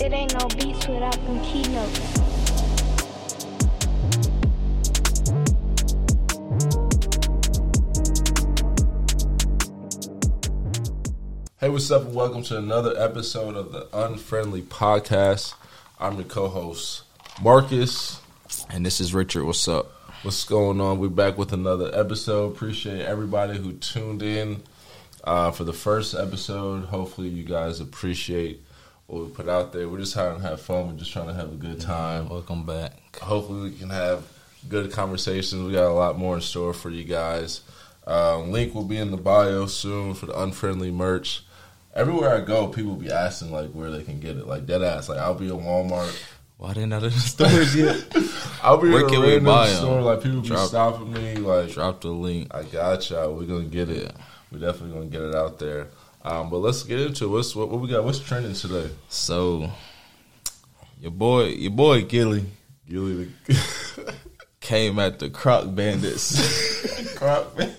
It ain't no beats without them keynotes. Hey, what's up, and welcome to another episode of the Unfriendly Podcast. I'm your co-host Marcus. And this is Richard. What's up? What's going on? We're back with another episode. Appreciate everybody who tuned in uh, for the first episode. Hopefully, you guys appreciate what we put out there. We're just trying to have fun. We're just trying to have a good time. Welcome back. Hopefully, we can have good conversations. We got a lot more in store for you guys. Um, link will be in the bio soon for the unfriendly merch. Everywhere I go, people be asking like where they can get it. Like dead ass. Like I'll be in Walmart. Why didn't I do the stores yet? I'll be Where in a can we random buy 'em? store. Like people be stopping me. Like Drop the link. I got y'all. We're gonna get it. We're definitely gonna get it out there. Um, but let's get into it. What's what, what we got? What's trending today? So, your boy, your boy Gillie Gillie the came at the Croc Bandits. crop man.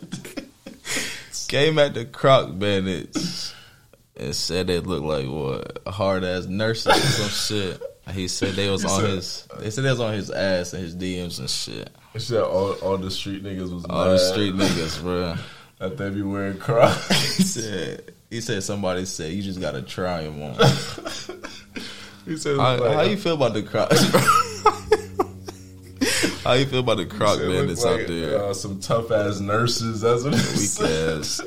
came at the Croc Bandits and said they looked like what hard ass nurses or some shit. He said they was He on said- his. They said they was on his ass and his DMs and shit. He said all, all the street niggas was All mad the street niggas, bro. that they be wearing crops. He said. He said somebody said you just gotta try him on. he said How, like, how you feel about the Crocs? how you feel about the Croc look bandits like, out there? Uh, some tough ass nurses. That's what Weak ass,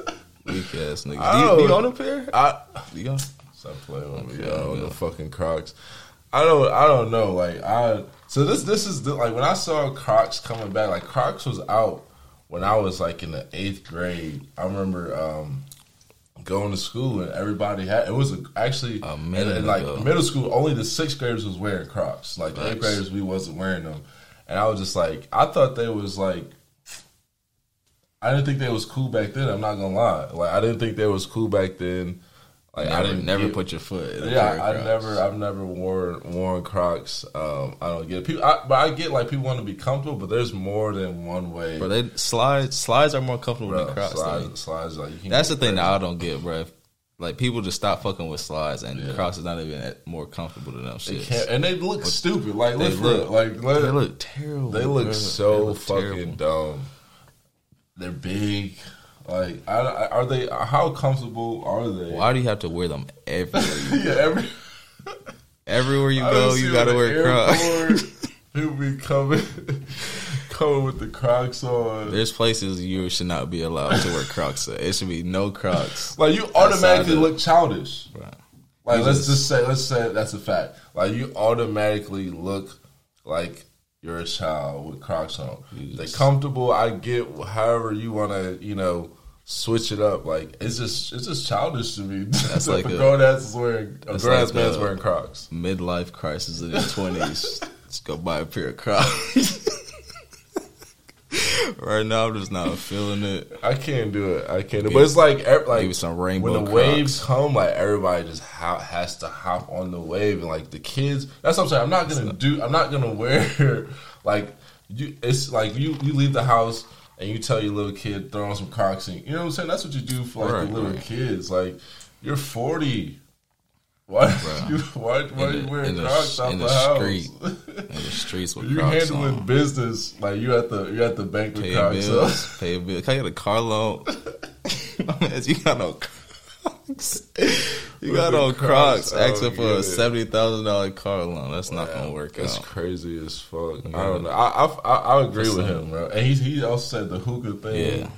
weak ass niggas. I Do you, do you own a pair? I Do you own? stop playing with me. I yeah. know fucking Crocs. I don't. I don't know. Like I. So this. This is the, like when I saw Crocs coming back. Like Crocs was out when I was like in the eighth grade. I remember um, going to school and everybody had. It was a, actually A and- minute and, like middle school. Only the sixth graders was wearing Crocs. Like the eighth graders, we wasn't wearing them. And I was just like, I thought they was like. I didn't think they was cool back then. I'm not gonna lie. Like I didn't think they was cool back then. Like Never, I didn't never get- put your foot. In yeah, I never, I've never worn worn Crocs. Um, I don't get it. People, I, but I get like people want to be comfortable, but there's more than one way. Bro, they slides slides are more comfortable Bro, than Crocs. slides, though. slides, like you That's the thing that. I don't get, bro. Like people just stop fucking with slides, and Yeah. Crocs is not even more comfortable than them shit. and they look stupid. Like They look, like They look terrible. they look bro. so They look fucking terrible. dumb. They're big. Like, I, I- are they? How comfortable are they? Why do you have to wear them everywhere? you yeah, every Everywhere you go, you gotta wear Crocs. People be coming, coming with the Crocs on. There's places you should not be allowed to wear Crocs. At. It should be no Crocs. Like you automatically look childish. Bro. Like You let's just- just say let's say that's a fact. Like you automatically look like you're a child with Crocs on. You They're comfortable. I get however you want to, you know, switch it up. Like it's just it's just childish to me. That's like a grown ass is wearing a grown ass like man's wearing Crocs. Midlife crisis in your twenties. Let's go buy a pair of Crocs. right now, I'm just not feeling it. I can't do it. I can't. do it. But it's like ev- like some rainbow when the Crocs. waves come, like everybody just ha- has to hop on the wave, and like the kids. That's what I'm saying. I'm not gonna do. I'm not gonna wear like you. It's like you. You leave the house and you tell your little kid throw on some Crocs, and you know what I'm saying. That's what you do for like Right, the little right. kids. Like you're 40. Why? You, why? Why are you wearing in the- Crocs out the, the house? street. In the streets with you Crocs handling on. business like you at the you at the bank with Pay Crocs. bills, pay a bill. Can I get a car loan? You got no Crocs. You got no Crocs, Crocs. Oh, asking oh, for a seventy thousand dollar car loan. That's not gonna work That's out. crazy as fuck. I don't know. I I, I, I agree with him, bro. And he he also said the hookah thing. Yeah.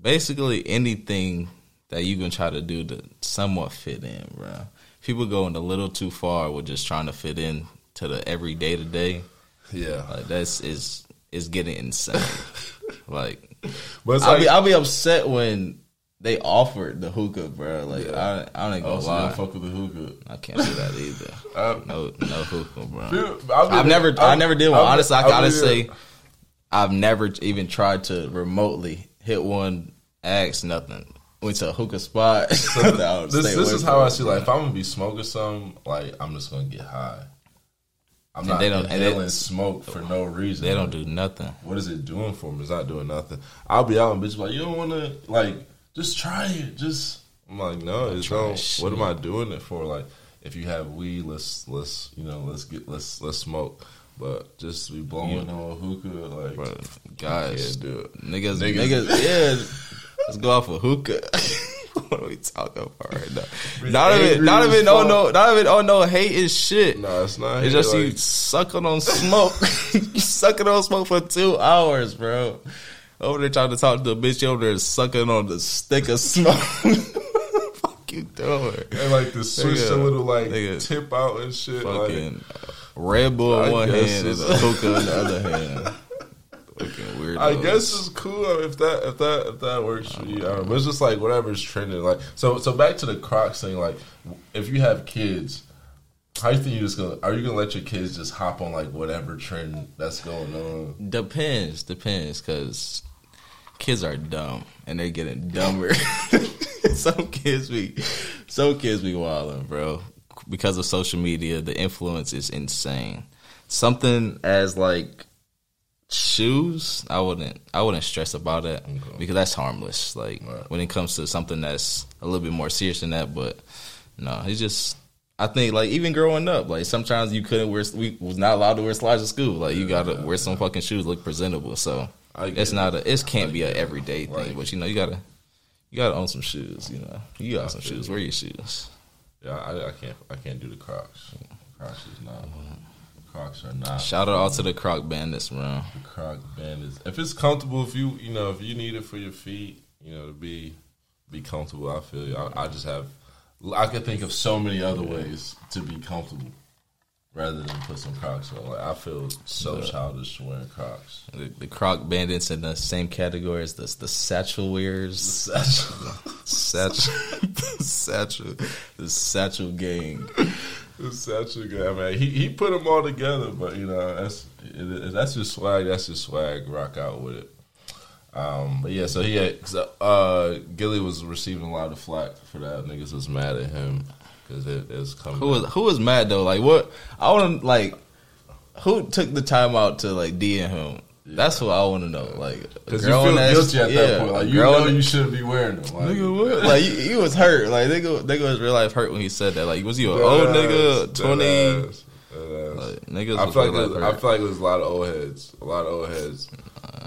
Basically, anything that you can try to do to somewhat fit in, bro. People going a little too far with just trying to fit in to the every day to day. yeah. Like that's is is getting insane. like But I'll like be I'll be upset when they offered the hookah, bro. Like I I ain't oh, gonna so you don't lie. fuck with the hookah. I can't do that either. Uh, No no hookah, bro. dude, I mean, I've never I, I- never did one. I- Honestly, I I gotta say I've never even tried to remotely hit one, ask nothing. Went to a hookah spot. No, This this is how I see. Like if I'm gonna be smoking something, like I'm just gonna get high. I'm And not they don't- inhaling smoke for no reason. They don't do nothing. What is it doing for me? It's not doing nothing. I'll be out and bitch like you don't want to like just try it. Just I'm like no, it's don't. What am I doing it for? Like if you have weed, let's let's you know let's get let's let's smoke. But just be blowing on a hookah, like Bro, guys, do it. niggas, Niggas- niggas, yeah. Let's go off a hookah. what are we talking about right now? Not even, not even, oh no, not even, oh no, hate is shit. No, it's not. It's just you like- sucking on smoke. you sucking on smoke for two hours, bro. Over there trying to talk to the bitch you over there sucking on the stick of smoke. Fuck you doing? and like the switch Nigga, a little like nigga, tip out and shit. Like, Fucking Red Bull in one hand and a hookah in the other hand. Weird. I guess it's cool if that if that if that works for you. But it's just like whatever's trending. Like so so back to the Crocs thing. Like if you have kids, how you think you just gonna are you gonna let your kids just hop on like whatever trend that's going on? Depends, depends, because kids are dumb and they're getting dumber. some kids be, some kids be wilding, bro. Because of social media, the influence is insane. Something as like shoes, I wouldn't, I wouldn't stress about that because that's harmless. Like Right. when it comes to something that's a little bit more serious than that, but no, it's just. I think like even growing up, like sometimes you couldn't wear we was not allowed to wear slides to school. Like you gotta wear some fucking shoes, look presentable. So it's it. not a it can't be a get it. everyday thing. But you know you gotta you gotta own some shoes. You know you got some shoes. Wear your shoes. Yeah, I, I can't I can't do the Crocs. Crocs is not. Mm-hmm. Crocs are not. Shout out all to the Croc Bandits, man. the Croc band is if it's comfortable. If you you know if you need it for your feet, you know to be be comfortable. I feel you. I, I just have. I could think of so many other ways to be comfortable, rather than put some Crocs on. Like I feel so childish wearing Crocs. The, the Croc Bandits in the same category as the the satchel wears. Satchel, the satchel, the satchel gang. It's such a good man. He he put them all together, but you know that's that's his swag. That's his swag. Rock out with it. Um, but yeah, so he had, uh, Gillie was receiving a lot of flack for that. Niggas was mad at him because it, it was coming. Who was who was mad though? Like what? I want to like who took the time out to like DM him. That's what I want to know. Like because you girl feel guilty at yeah, that point. Like you know you shouldn't be wearing them. Like, Nigga, what? Like he, he was hurt. Like nigga, nigga was real life hurt when he said that. Like was he an old nigga, twenty? Dead ass, dead ass. Like, niggas I feel like real there's- I feel like it was a lot of old heads. A lot of old heads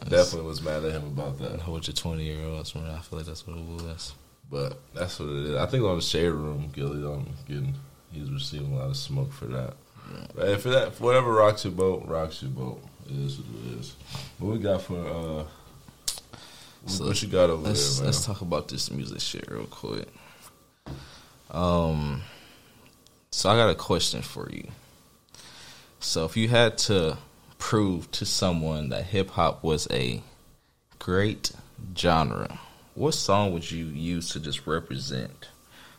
definitely was mad at him about that. Hold your twenty year olds, man. I feel like that's what it was. But that's what it is. I think on the shade room, Gillie um, getting he's receiving a lot of smoke for that. But if that for whatever rocks your boat, rocks your boat. It is what it is. What we got for uh what- So, what you got over Let's there, let's talk about this music shit real quick. Um, so I got a question for you. So if you had to prove to someone that hip hop was a great genre, what song would you use to just represent?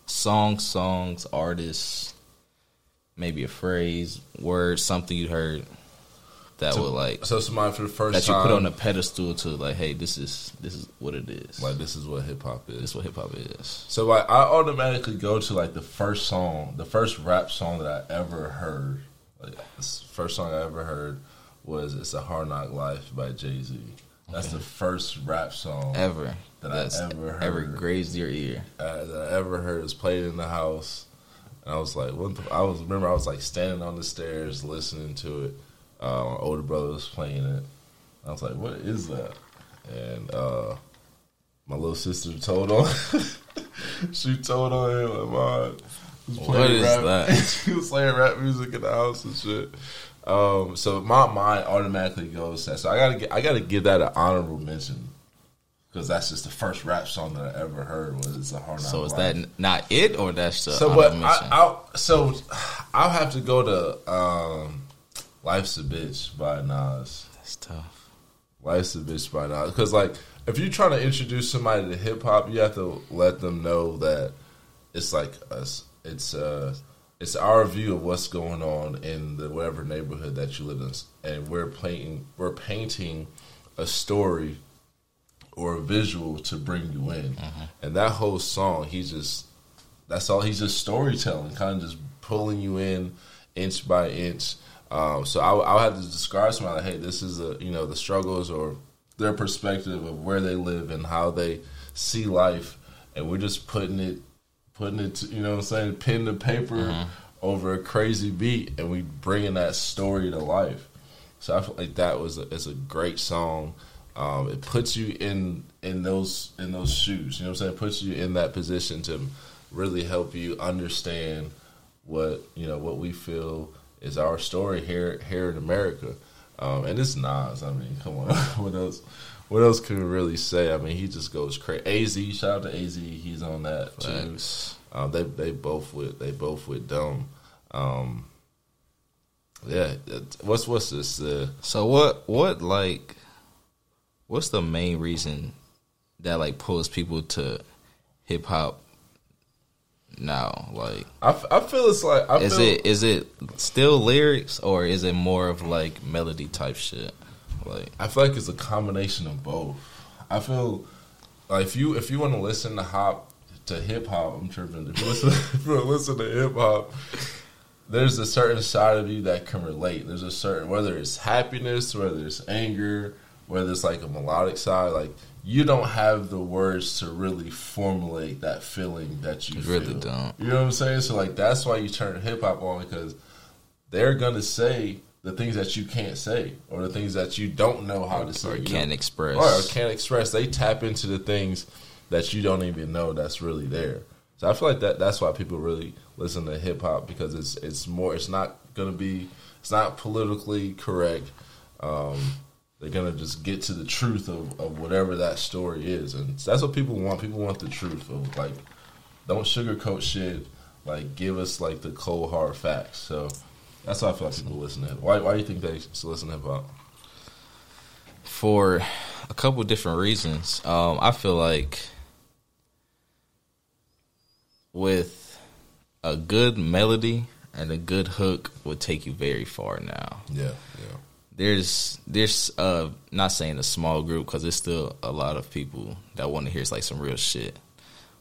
Song, songs, artists, maybe a phrase, word, something you heard that would like so somebody for the first that you put on a pedestal to like, hey, this is this is what it is. like this is what hip hop is. this is what hip hop is. So like I automatically go to like the first song, the first rap song that I ever heard. Like first song I ever heard was "It's a Hard Knock Life" by Jay Z. That's the first rap song Ever That I that's ever ever heard. grazed your ear. uh, that I ever heard. It was played in the house, and I was like, "What?" The, I was remember I was like standing on the stairs listening to it. Uh, my older brother was playing it. I was like, "What is that?" And uh, my little sister told on. she told on him, like, "Mom, was What playing is rap. that? she was playing rap music in the house and shit. Um, so my mind automatically goes that. So I gotta get, I gotta give that an honorable mention because that's just the first rap song that I ever heard was "It's a Hard Knock So is Life. that not it, or that's the So, but I, I'll so I'll have to go to um, "Life's a Bitch" by Nas. that's tough. Life's a Bitch by Nas because like if you're trying to introduce somebody to hip hop, you have to let them know that it's like us. It's uh it's our view of what's going on in the whatever neighborhood that you live in, and we're painting we're painting a story or a visual to bring you in. And that whole song, he's just that's all. He's just storytelling, kind of just pulling you in inch by inch. Um, so I, I'll have to describe somebody like, hey, this is a you know the struggles or their perspective of where they live and how they see life, and we're just putting it, putting it, to, you know, what I'm saying, pen to paper over a crazy beat, and we bringing that story to life. So I feel like that was a, is a great song. Um, it puts you in in those in those shoes. You know what I'm saying? It puts you in that position to really help you understand what you know what we feel is our story here here in America. Um, and it's Nas. I mean, come on, what else? What else can we really say? I mean, he just goes crazy. Az, shout out to Az. He's on that too. Um, they they both with they both with Dome. Um, yeah, what's what's this? Uh, So what what like what's the main reason that like pulls people to hip hop now? Like I, f- I feel it's like I is feel, it is it still lyrics or is it more of like melody type shit? Like I feel like it's a combination of both. I feel like if you if you want to listen to hop to hip hop, I'm tripping. If you listen, if you listen to hip hop, there's a certain side of you that can relate. There's a certain whether it's happiness, whether it's anger, whether it's like a melodic side. Like you don't have the words to really formulate that feeling that you You really feel. don't. You know what I'm saying? So like that's why you turn hip hop on because they're gonna say the things that you can't say or the things that you don't know how to say. or you can't know? express. Or can't express. They tap into the things that you don't even know that's really there. So I feel like that that's why people really listen to hip hop because it's it's more it's not gonna be it's not politically correct. Um, they're gonna just get to the truth of, of whatever that story is, and that's what people want. People want the truth of like don't sugarcoat shit. Like give us like the cold hard facts. So that's why I feel like people listen to it. Why why do you think they listen to hip hop? for a couple different reasons. Um, I feel like with a good melody and a good hook would take you very far now. Yeah, yeah. There's there's uh not saying a small group because there's still a lot of people that want to hear like some real shit,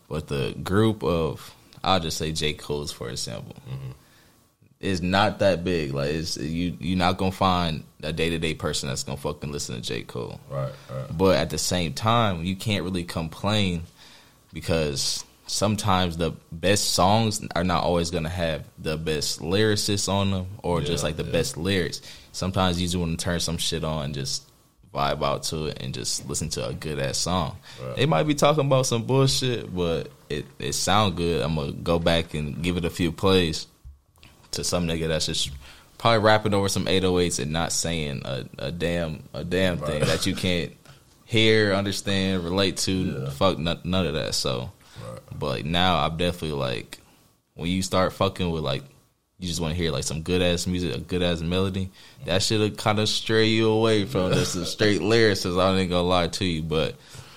but the group of I'll just say J Cole's for example is not that big. Like it's you you're not gonna find a day to day person that's gonna fucking listen to J Cole. Right, right. But at the same time, you can't really complain because sometimes the best songs are not always going to have the best lyricists on them or just like the yeah. best lyrics. Sometimes you just want to turn some shit on and just vibe out to it and just listen to a good ass song. Right. They might be talking about some bullshit, but it, it sound good. I'm gonna go back and give it a few plays to some nigga that's just probably rapping over some 808s and not saying a, a damn a damn thing that you can't hear, understand, relate to. Yeah. Fuck none, none of that. So, Right. but now I'm definitely like when you start fucking with like you just want to hear like some good ass music, a good ass melody. That should kind of stray you away from just the straight lyrics. I ain't gonna lie to you, but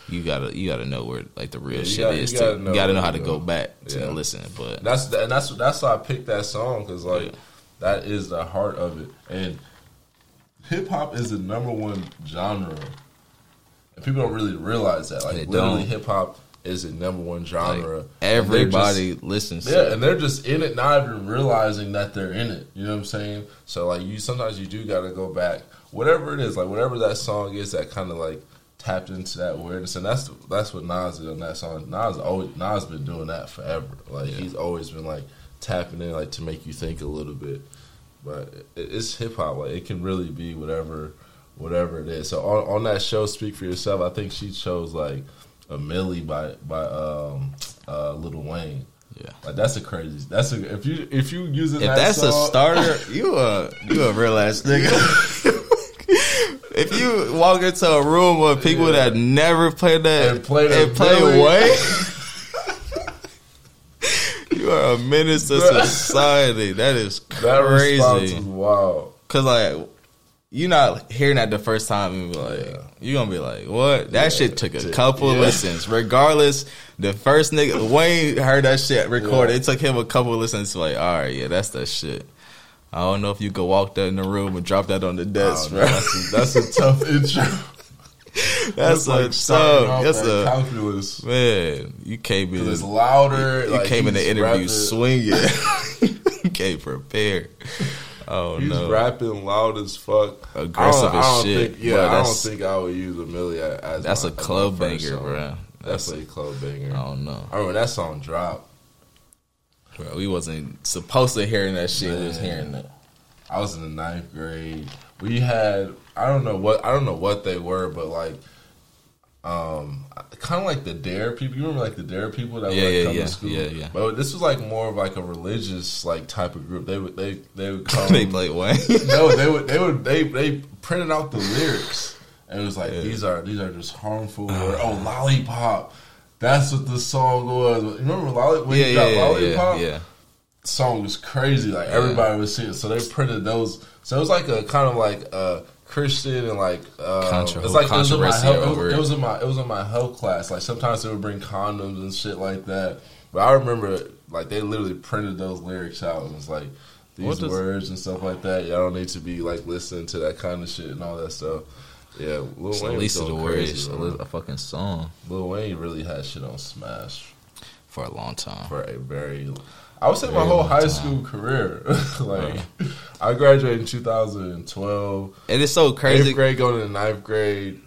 you gotta you gotta know where like the real Yeah, shit gotta- is. you gotta know you gotta know how to to go. back to Yeah. listen. But That's and that's that's why I picked that song because like Yeah. that is the heart of it. And hip hop is the number one genre, and people don't really realize that. Like literally, hip hop is the number one genre. And everybody listens. just- to yeah, and they're just in it, not even realizing that they're in it. You know what I'm saying? So like you, sometimes you do got to go back, whatever it is, like whatever that song is that kind of like tapped into that awareness, and that's that's what Nas did on that song. Nas always Nas been doing that forever. Like he's always been like tapping in, like to make you think a little bit. But it, it's hip hop. Like it can really be whatever, whatever it is. So on, on that show, Speak for Yourself. I think she chose like a Milli by by um uh Lil Wayne. Yeah. Like that's a crazy. That's a if you if you using If that that's a starter, you a you a real ass nigga. if you walk into a room with people Yeah. that never played that And play the and play. Wayne, you are a menace to society. That is that crazy. wild. Cause like you not hearing that the first time and be like Yeah. you gonna be like what that Yeah. shit took a couple yeah. listens regardless the first nigga Wayne heard that shit recorded it took him a couple listens to like all right yeah that's that shit I don't know if you could walk that in the room and drop that on the Oh, desk bro that's, a, that's a tough intro. that's, like a tough that's that a calculus. man you came in It's louder. you like, came in the interview rapping- swinging you came prepared oh He's no rapping loud as fuck. Aggressive I don't, as I don't shit, Think, yeah, but I don't think I would use a Milli as That's my, a as my club first banger, song. bruh. That's Definitely a club banger. I don't know I remember that song dropped. Bro, we wasn't supposed to hearing that shit. We was hearing that. I was in the ninth grade. We had I don't know what I don't know what they were, but like um kind of like the dare people. You remember like the dare people that Yeah, would like, yeah, come yeah, to school? yeah, yeah. But this was like more of like a religious like type of group. They would they they would come they played Wayne. No, they would they would they they printed out the lyrics and it was like these are these are just harmful words. Oh, lollipop. That's what the song was. You remember Lolli- when yeah, you yeah, got yeah, lollipop? yeah, yeah. song was crazy. Like everybody was singing. So they printed those. So it was like a kind of like uh Christian and like uh, Contra- it's like it was, in my health, it, was, was in my it was in my health class. Like sometimes they would bring condoms and shit like that. But I remember like they literally printed those lyrics out and it's like these does- words and stuff like that. Y'all don't need to be like listening to that kind of shit and all that stuff. Yeah, Lil It's Wayne at least the words, a fucking song Lil Wayne really had shit on Smash for a long time. for a very I would say my whole high time. school career. like I graduated in 2012. And it's so crazy. Eighth grade going into ninth grade.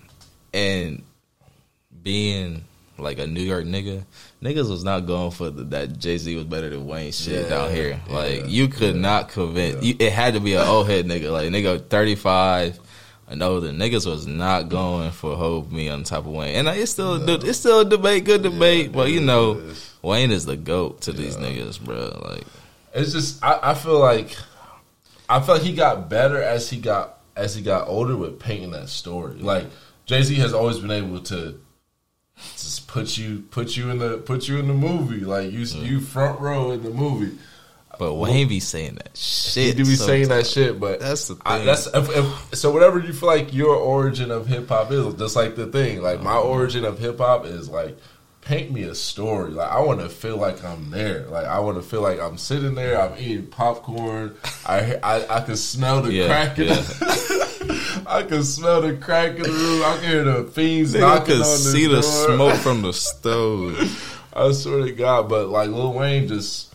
and being like a New York nigga, niggas was not going for the, that Jay Z was better than Wayne shit Yeah, down here. Like you could yeah, not convince. yeah. You, it had to be an old head nigga, like nigga thirty five. and the niggas was not going for hold me on top of Wayne, and it's still a it's still a debate, good debate, but you know. Wayne is the goat to these niggas, bro. Like It's just I, I feel like I feel like he got better as he got as he got older with painting that story. Like Jay Z has always been able to just put you put you in the put you in the movie. Like you you front row in the movie. But Wayne be saying that shit. He do be saying that shit, but That's the I, thing. that's if, if, so. Whatever you feel like your origin of hip hop is, just like the thing. Like my Uh-huh. origin of hip hop is like paint me a story. Like I want to feel like I'm there. Like I want to feel like I'm sitting there. I'm eating popcorn. I I, I can smell the Yeah, crack. In I can smell the crack in the room. I can hear the fiends Nigga knocking on the see door. the smoke from the stove. I swear to God, but like Lil Wayne just.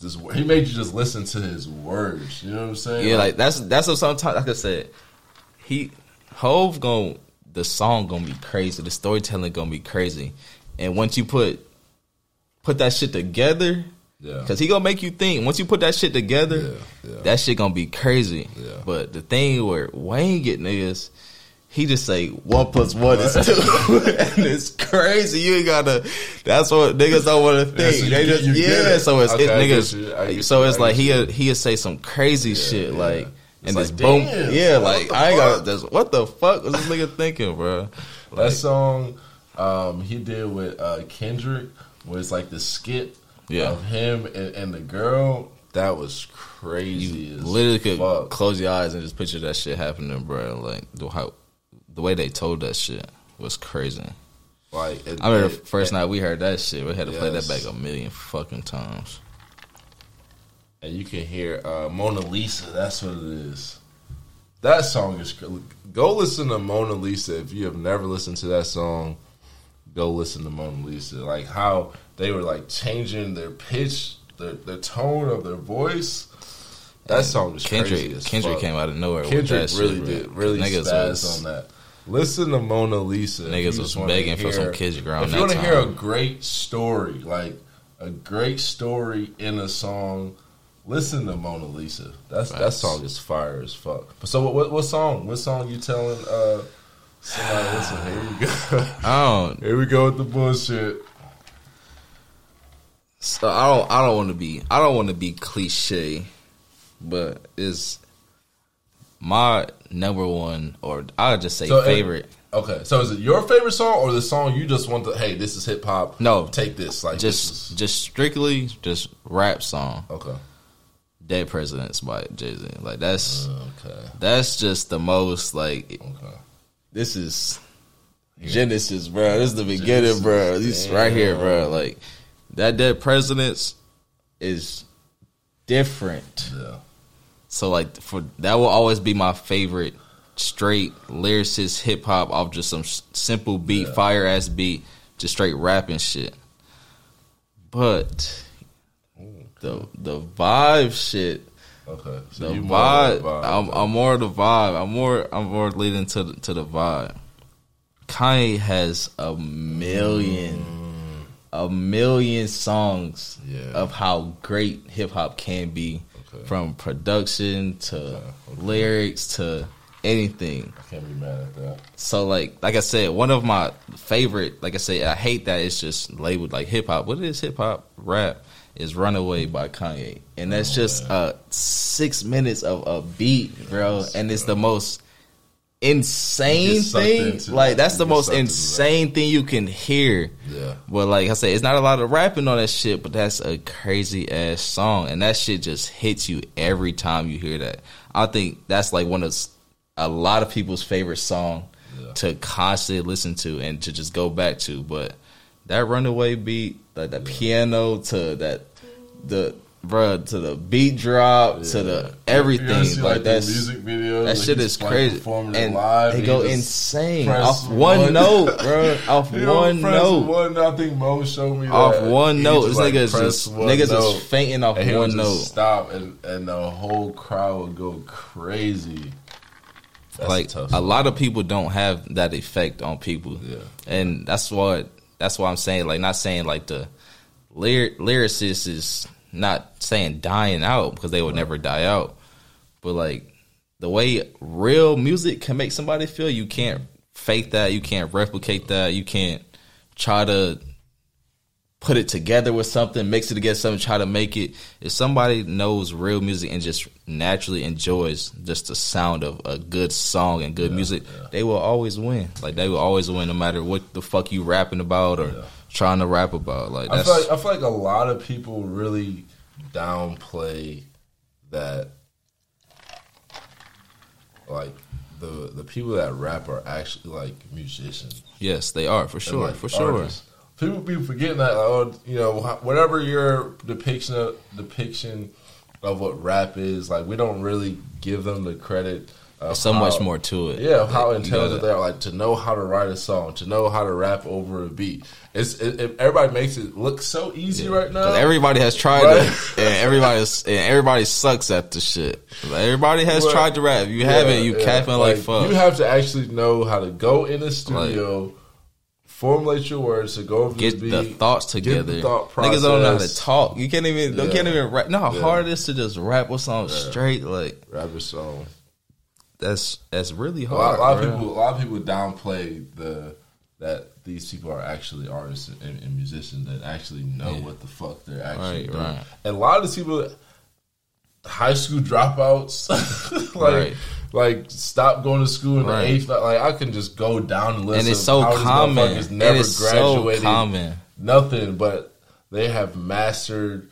Just, he made you just listen to his words. You know what I'm saying? Yeah, like that's that's what sometimes like I said, he Hov gon' the song gonna be crazy, the storytelling gonna be crazy, and once you put put that shit together, yeah. because he gonna make you think. Once you put that shit together, Yeah, yeah. that shit gonna be crazy. But the thing where Wayne get niggas. He just say one plus one is two, and it's crazy. You ain't gotta. That's what niggas don't want to think. so they just yeah. it. So it's Okay, it, niggas. so it's like he he'll say some crazy shit like It's and like, this boom. yeah, like I ain't fuck? got this. What the fuck was this nigga thinking, bro? That song um, he did with uh, Kendrick was like the skit Yeah. of him and, and the girl. That was crazy. You literally could fuck. close your eyes and just picture that shit happening, bro. Like the how the way they told that shit was crazy. like. It, I remember it- the first night we heard that shit. We had to play that back a million fucking times. and you can hear uh, Mona Lisa. That's what it is. That song is. Go listen to Mona Lisa if you have never listened to that song. Go listen to Mona Lisa. Like how they were like changing their pitch, their their tone of their voice. That song was Kendrick. Kendrick fuck. came out of nowhere. Kendrick really shit, did really Niggas was- on that. Listen to Mona Lisa. Niggas was begging for some kids around If you want to hear a great story, like a great story in a song, listen to Mona Lisa. That's that song is fire as fuck. So what, what? What song? What song you telling? Uh, somebody listen. Here we go. I don't. here we go with the bullshit. So I don't. I don't want to be. I don't want to be cliche, but it's my number one, or I'll just say So, uh, favorite. Okay, so is it your favorite song or the song you just want to? Hey, this is hip hop. No. take this. Like just this is, just strictly just rap song. okay. Dead Presidents by Jay Z. Like that's Okay. that's just the most like Okay. This is Genesis, bro. This is the beginning, Genesis, bro. This right here, bro. Like that Dead Presidents is different. Yeah. So like for that will always be my favorite straight lyricist hip hop off just some simple beat, Yeah. fire ass beat, just straight rapping shit. But the the vibe shit, Okay. So the you vibe, vibe, I'm. I'm more of the vibe. I'm more I'm more leading to the, to the vibe. Kanye has a million mm. a million songs Yeah. of how great hip hop can be, Okay. from production to Okay, okay. lyrics to anything. I can't be mad at that. So like like I said, one of my favorite, like I said, I hate that it's just labeled like hip hop. What is hip hop? Rap is Runaway by Kanye. And that's Oh, just uh six minutes of a beat, bro. Yes, and it's bro. the most insane thing. Like that's the most that. insane thing you can hear. Yeah. But like I said, it's not a lot of rapping on that shit, but that's a crazy ass song, and that shit just hits you every time you hear that. I think that's like one of a lot of people's favorite song Yeah. to constantly listen to and to just go back to. But that runaway beat, like the piano to that the bruh to the beat drop to the everything, see, like, the that's music videos, that like, shit is crazy, and live, they go insane off one, note, bro. Off You know, one note One, I think Mo showed me off that. one He note. This like, nigga's just niggas note, is fainting off one note. Stop and and the whole crowd would go crazy. That's like tough a lot of people don't have that effect on people. Yeah. and that's what that's why I'm saying like not saying like the lyric lyricist is not saying dying out because they would never die out, but like the way real music can make somebody feel, you can't fake that, you can't replicate that, you can't try to put it together with something, mix it together, something, try to make it. If somebody knows real music and just naturally enjoys just the sound of a good song and good music, they will always win. Like they will always win, no matter what the fuck you rapping about or Yeah. trying to rap about. Like I feel like I feel like a lot of people really downplay that like the the people that rap are actually like musicians. yes, they are for sure, like, for sure. People be forgetting that, like, oh, you know, whatever your depiction of, depiction of what rap is, like we don't really give them the credit. Of so how- much more to it. Yeah, how intelligent they are, like to know how to write a song, to know how to rap over a beat. It's it, it, everybody makes it look so easy right now. everybody has tried Right. it, and everybody's and everybody sucks at the shit. Everybody has tried to rap. You haven't, you Yeah, capping like, fuck. You have to actually know how to go in the studio, formulate your words, to go over get the, the beat, thoughts get together. the thought Niggas don't know how to talk. You can't even. Yeah. can't even rap. Know how Yeah. hard it is to just rap with songs straight. Like rap a song. that's that's really A hard. lot, a lot of people, a lot of people downplay the that these people are actually artists and, and musicians that actually know Yeah. what the fuck they're actually Right, doing. right. And a lot of these people, high school dropouts, like Right. like stop going to school in Right. the eighth. Like I can just go down the list. and it's so common. Never it graduated. so common. Nothing, but they have mastered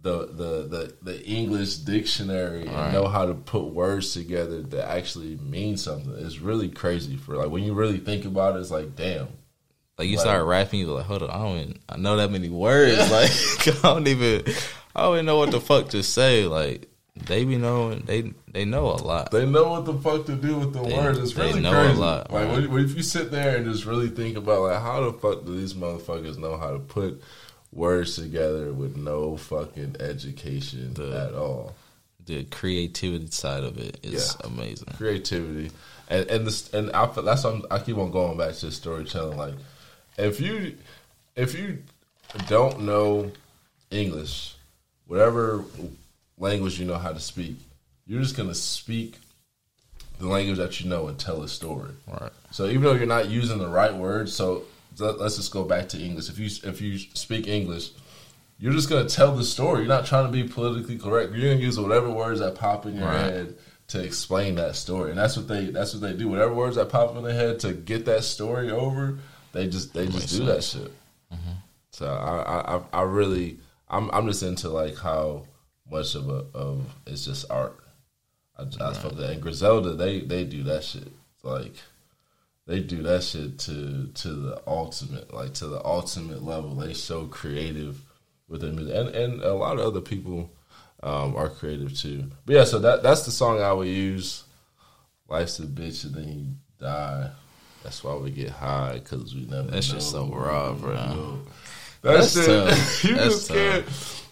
the the the, the English dictionary and know how to put words together that actually mean something. It's really crazy for like when you really think about it. It's like damn. Like you Like- start rapping, you're like, hold on, I don't even, I know that many words. Like I don't even, I don't even know what the fuck to say. Like they be knowing, they they know a lot. They know what the fuck to do with the They- words. It's they really know a crazy. lot, like when- if you sit there and just really think about like how the fuck do these motherfuckers know how to put words together with no fucking education The- at all. The creativity side of it is Yeah. amazing. creativity, and and this and I, that's why I'm, I keep on going back to storytelling. Like, if you if you don't know English, whatever language you know how to speak, you're just gonna speak the language that you know and tell a story. Right. So even though you're not using the right words, so let- let's just go back to English. If you if you speak English, you're just gonna tell the story. You're not trying to be politically correct. You're gonna use whatever words that pop in your Right. head to explain that story, and that's what they that's what they do. Whatever words that pop in their head to get that story over, they just they just do that sense. shit. Mm-hmm. So I, I I- I really I'm I'm just into like how much of a of it's just art. I, I fuck that. And Griselda, they they do that shit. Like they do that shit to to the ultimate, like to the ultimate level. They so creative with their music, and and a lot of other people um, are creative too. But yeah, so that that's the song I would use. Life's a bitch, and then you die. That's why we get high because we never. That's know. so raw, bro. That That's shit, tough. you That's just can't.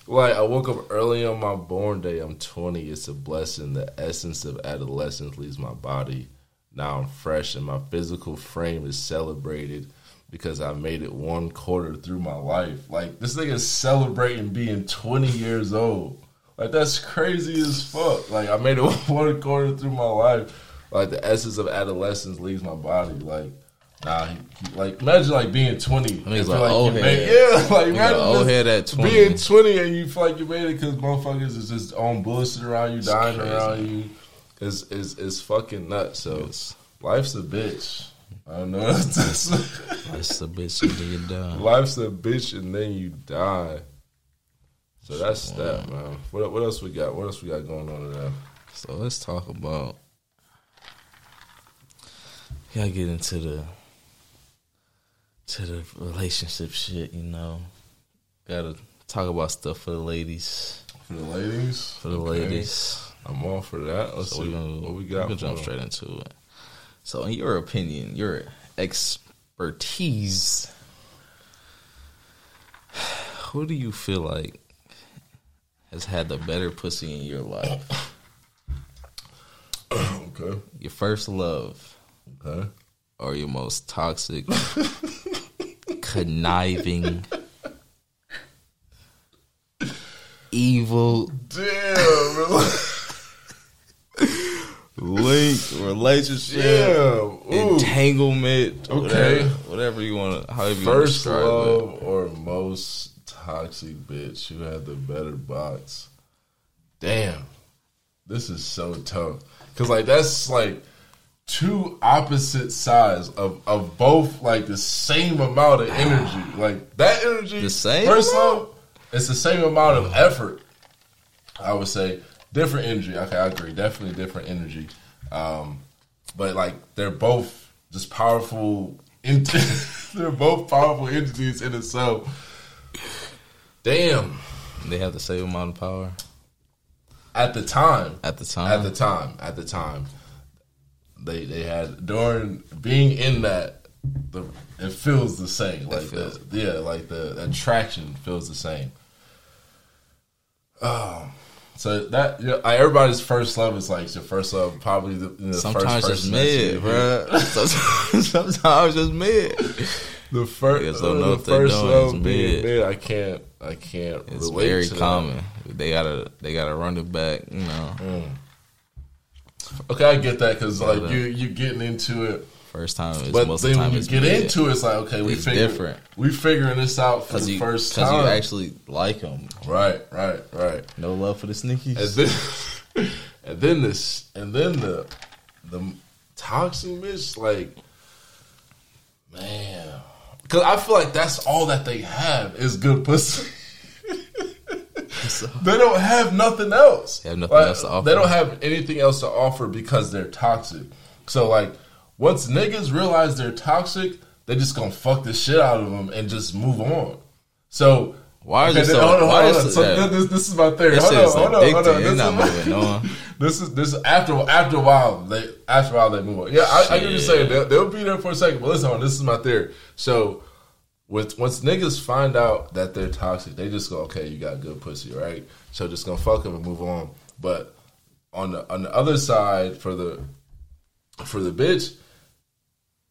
Like I woke up early on my born day. I'm 20. It's a blessing. The essence of adolescence leaves my body. Now I'm fresh, and my physical frame is celebrated because I made it one quarter through my life. Like this nigga is celebrating being 20 years old. Like that's crazy as fuck. Like I made it one quarter through my life. Like the essence of adolescence leaves my body. Like nah, he, he- like imagine like being 20. and he's feel like old made- yeah, like imagine old head at 20. being 20 and you feel like you made it because motherfuckers is just on bullshit around you, dying crazy. around you. It's, is is fucking nuts. So Yes. life's a bitch. I don't know. That's- a bitch until you done. life's a bitch and then you die. So that's that, man. What what else we got? What else we got going on today? So let's talk about. Gotta get into the to the relationship shit, you know. Gotta talk about stuff for the ladies. For the ladies. For the Okay. ladies. I'm all for that. Let's So see gonna, what we we can jump straight into it. So, in your opinion, your expertise, who do you feel like has had the better pussy in your life? Okay. Your first love Okay. or your most toxic, conniving, evil Damn, bro. link relationship? Damn. Entanglement. Okay. Whatever, whatever you want to, however you want to First describe it. love or most toxic bitch who had the better box? Damn, this is so tough because like that's like two opposite sides of of both like the same amount of energy. Like that energy, The same First love, it's the same amount of effort. I would say different energy. Okay, I agree. Definitely different energy. Um, but like they're both just powerful. Ent- they're both powerful entities in itself. Damn. They have the same amount of power At the time, at the time. at the time, at the time, they they had during being in that, the it feels the same. Like the yeah, like the attraction feels the same. Um, so that yeah, like everybody's first love is like your first love, probably the, the Sometimes first just person mid, bro. Sometimes, sometimes just mid. The first, know the first love is being mid. I can't, I can't. It's very to that. common. They gotta they gotta run it back. You know, Okay, I get that because like Yeah. you you getting into it, first time is but most then the time when you get into it, it's like okay, we It's figure, different. We figuring this out for the you, first time. you actually like them. right, right, right. No love for the sneakies. And then, and then this, and then the the toxic bitch, like man, because I feel like that's all that they have is good pussy. They don't have nothing else. They have nothing Like, else to offer. They don't have anything else to offer because they're toxic. So like, once niggas realize they're toxic, they just gonna fuck the shit out of them and just move on. So Why is okay, it so- hold on, why hold on. So that- this, this is my theory. This Hold on, is hold on, hold on. This not is- moving on. This is this after after a while they after a while they move on. Yeah, I, I get what you're saying. They'll, they'll be there for a second, but listen, on this is my theory. So, with once niggas find out that they're toxic, they just go, okay, you got good pussy, right? So just gonna fuck them and move on. But on the on the other side, for the for the bitch,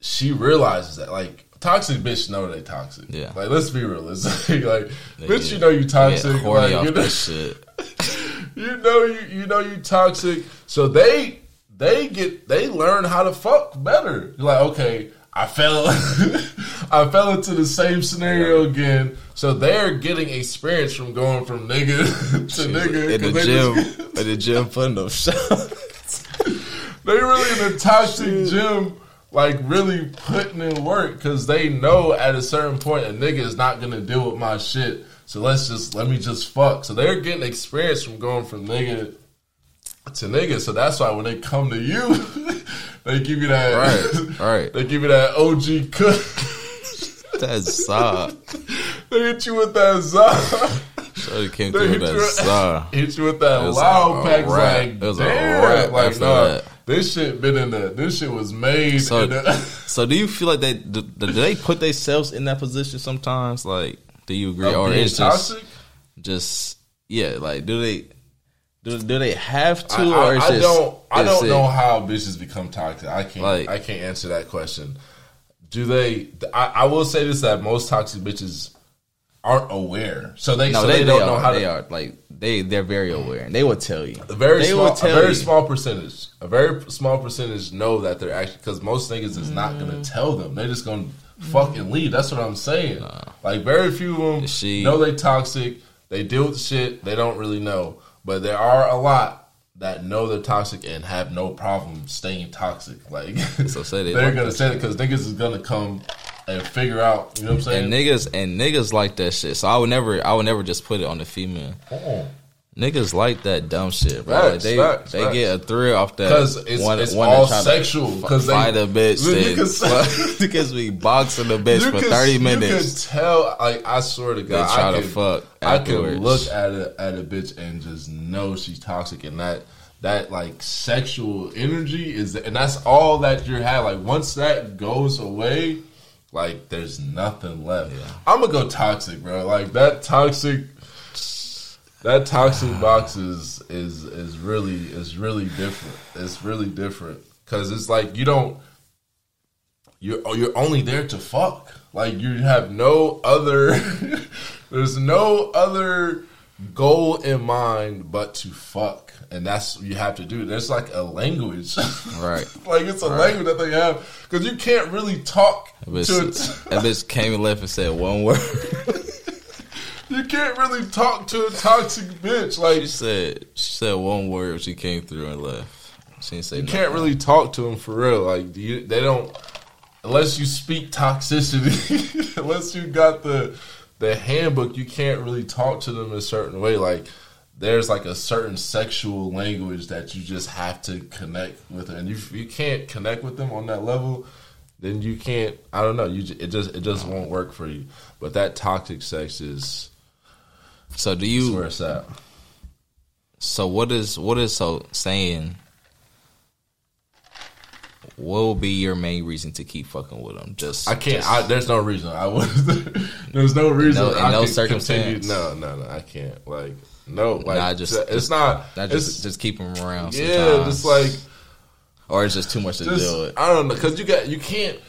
she realizes that like toxic bitch know they toxic. Yeah. like let's be realistic. like They bitch, get- you know you toxic. like, off you know, you know you you know you toxic. So they they get they learn how to fuck better. Like, okay, I fell I fell into the same scenario again. So they're getting experience from going from nigga to nigga. in the gym, just- in the gym, putting up shots. they really in the toxic gym, like really putting in work because they know at a certain point a nigga is not gonna deal with my shit. So let's just let me just fuck. So they're getting experience from going from nigga to nigga. So that's why when they come to you, they give you that Right, right. They give you that OG cut. That's sob. they hit you with that za. Shorty came They through with you, that sob. hit you with that loud pack. Like, It was damn. like, nah, that. this shit been in the. This shit was made. So, in the, so do you feel like they do, do they put themselves in that position sometimes? Like, do you agree, or it's just toxic. just yeah? Like, do they do, do they have to, I, or I, it's I just don't. I it's don't it? know how bitches become toxic. I can't. Like- I can't answer that question. do they? I, I will say this that most toxic bitches aren't aware, so they No, so they, they, they, don't are. know how they to. are like they they're very aware and they will tell you. A very they small, will tell a very you. small percentage, a very small percentage know that they're actually because most niggas is not gonna Mm. tell them. They're just gonna fucking leave. That's what I'm saying. Like very few of them She- know they toxic. They deal with shit they don't really know, but there are a lot that know they're toxic and have no problem staying toxic. Like So say they they're like gonna say it because niggas is gonna come and figure out. You know what I'm saying? And niggas and niggas like that shit. So I would never I would never just put it on the female. Uh-uh. Niggas like that dumb shit, bro. Facts, like they facts, they facts. get a thrill off that Because it's, one- it's one all to try to sexual. Because fight a bitch, then because we boxing the bitch for can- thirty minutes. You can tell. Like I swear to God, try I to could, fuck I could afterwards. look at a at a bitch and just know she's toxic, and that that like sexual energy is, and that's all that you have. Like once that goes away, like there's nothing left. I'm gonna go toxic, bro. Like that toxic. That toxic box is is is really is really different. It's really different because it's like you don't you're oh, you're only there to fuck. Like you have no other there's no other goal in mind but to fuck. And that's what you have to do. There's like a language. Right. like it's a language that they have cuz you can't really talk That bitch, to that bitch came and left and said one word. You can't really talk to a toxic bitch. Like she said she said one word. She came through and left. She didn't say you nothing. can't really talk to them for real. Like you, they don't unless you speak toxicity. unless you got the the handbook, you can't really talk to them a certain way. Like there's like a certain sexual language that you just have to connect with, and if you can't connect with them on that level, then you can't. I don't know. You it just it just won't work for you. But that toxic sex is So do where you? it's at. So what is what is so saying? What will be your main reason to keep fucking with them? Just I can't. just- I, there's no reason. I would. there's no reason. No- in I no circumstance. continue- No, no, no. I can't. Like no. Like Nah, just- it's just- not. not it's, just just keep them around. yeah. sometimes. Just like or it's just too much to just deal with. I don't know because you got you can't.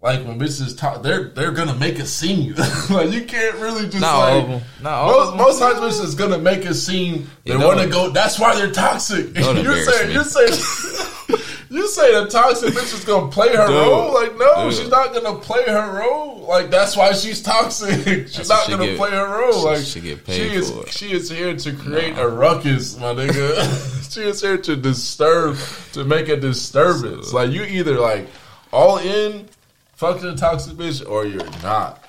Like when bitches talk, they're they're gonna make a scene. like you can't really just Not all like of 'em. Not all of most, 'em. most times bitches is gonna make a scene. They want to go. That's why they're toxic. You're saying me. you're saying you say the toxic bitch is gonna play her Dude. role. Like no, Dude. she's not gonna play her role. Like that's why she's toxic. she's That's not she gonna get- play her role. she- Like she get she paid is for it. she is here to create a ruckus, my nigga. she is here to disturb, to make a disturbance. like you either like all in, fucking a toxic bitch, or you're not.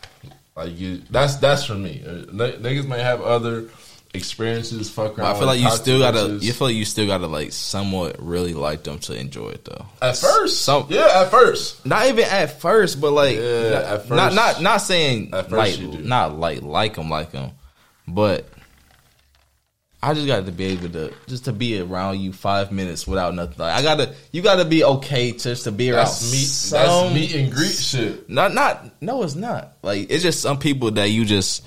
Like you, that's that's for me. Uh, niggas may have other experiences. Fuck around. I feel like you still gotta. bitches. You feel like you still gotta like somewhat really like them to enjoy it though. at first. Some- yeah, at first. Not even at first, but like, Yeah, not, at not first. not not not saying At first like not like like them like them, but I just got to be able to just to be around you five minutes without nothing. Like, I gotta, you gotta be okay just to be around. That's meet. some- That's meet and greet shit. Not not no, it's not. Like it's just some people that you just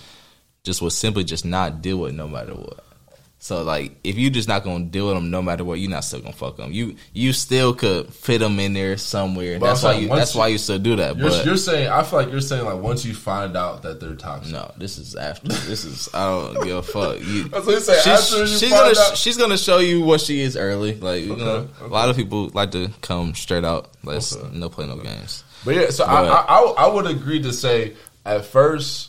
just would simply just not deal with no matter what. So like, if you just not gonna deal with them no matter what, you're not still gonna fuck them. You you still could fit them in there somewhere. But that's why you. That's you- why you still do that. You're, But you're saying. I feel like you're saying like once you find out that they're toxic. no, this is after. This is I don't give a fuck. You, That's what you say. she's After you she's gonna out- she's gonna show you what she is early. Like you Okay, know, a lot of people like to come straight out. Let's Okay. no play no games. But yeah, so But- I I I would agree to say at first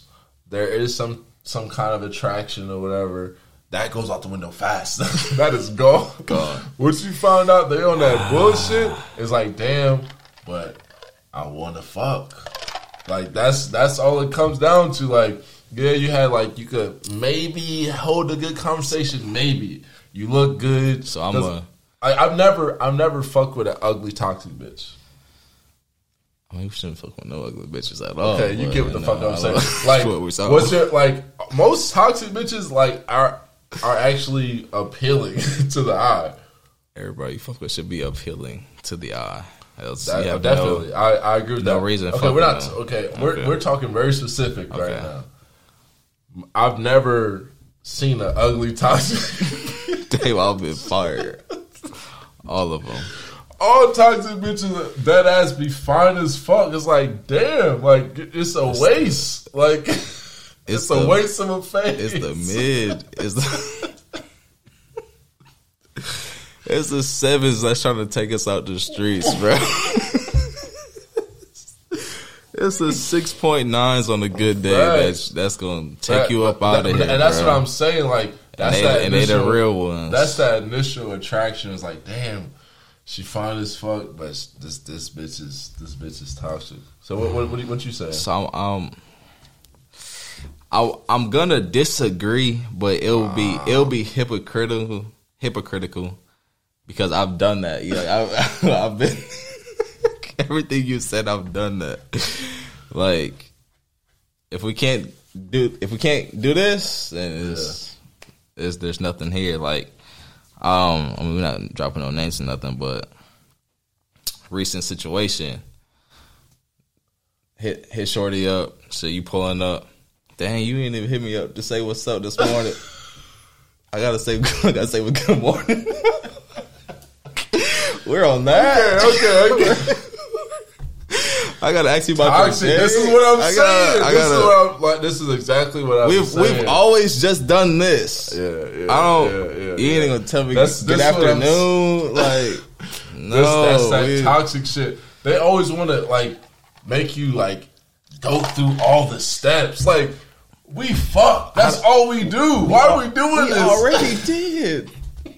there is some some kind of attraction or whatever. That goes out the window fast. that is gone. Gone. Once you find out they on that bullshit, it's like damn. But I want to fuck. Like that's that's all it comes down to. Like yeah, you had like you could maybe hold a good conversation. Maybe you look good. So I'm 'Cause a- I, I've never I've never fucked with an ugly toxic bitch. I mean, we shouldn't fuck with no ugly bitches at all. Okay, you get what the know, fuck I I'm saying. Like, what we're what's your like? Most toxic bitches like are are actually appealing to the eye. everybody you fuck with should be appealing to the eye. Else That, have definitely, no- I, I agree with no that. reason Okay, we're not. them. Okay, we're Okay. we're talking very specific right now. I've never seen an ugly toxic. they've all been fired. all of them. all toxic bitches that ass be fine as fuck. It's like, damn, like it's a waste. Like it's, a the- waste of a face. It's the mid. It's the. It's the sevens that's trying to take us out the streets, bro. it's the six point nines on a good day Right. that's that's gonna take you up out of and that's bro. what I'm saying. Like And that's they, that and they the initial- real ones. That's that initial attraction. It's like, damn, she fine as fuck, but this this bitch is this bitch is toxic. So what what what, you- what you saying? So I'm, um, I, I'm gonna disagree, but it'll be it'll be hypocritical, hypocritical, because I've done that. You know, I've, I've been everything you said. I've done that. Like, if we can't do if we can't do this, then it's, it's there's nothing here. Like, um, I mean, we're not dropping no names or nothing, but recent situation hit hit Shorty up. So you pulling up. Dang, you didn't even hit me up to say what's up this morning. I gotta say, I gotta say good morning. We're on that. okay, okay. okay. I gotta ask you about Toxic. your day. This is what I'm I saying. gotta- I this gotta- is what I'm like. This is exactly what I'm We've saying. we've always just done this. yeah, yeah. I don't. Yeah, yeah, you ain't gonna tell me That's- good that's what I'm- afternoon. Like no, That's, that's that we- toxic shit. They always want to like make you like go through all the steps. Like we fuck. That's all we do. Why are we doing this? we this? already did.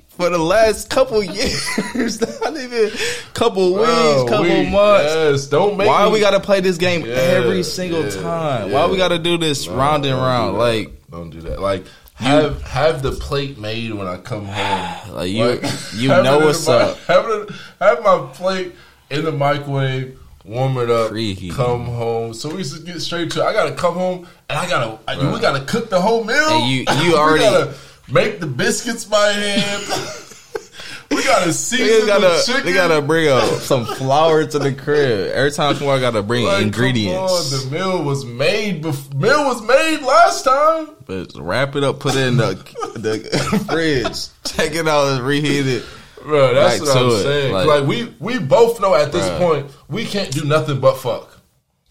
For the last couple years, not even couple weeks, Bro, couple we- months. Yes, don't make Why me, we gotta play this game Yeah, every single yeah, time? yeah. Why we gotta do this round and Don't do round? Like, don't do that. Like have have the plate made when I come home. like you, you know what's my- up. Have it, have my plate in the microwave, warm it up, Preheat. come home. So we used to get straight to. I gotta come home and I gotta. I, we gotta cook the whole meal. And you- you already- gotta make the biscuits by hand. we gotta season They the gotta, chicken. they gotta bring up some flour to the crib every time. Tomorrow, I gotta bring Like, ingredients. On, the meal was made. Bef- meal was made last time. But wrap it up, put it in the the fridge, take it out and reheat it. Bro, that's what I'm it. saying. Like- Like, we we both know at this Bruh. point we can't do nothing but fuck.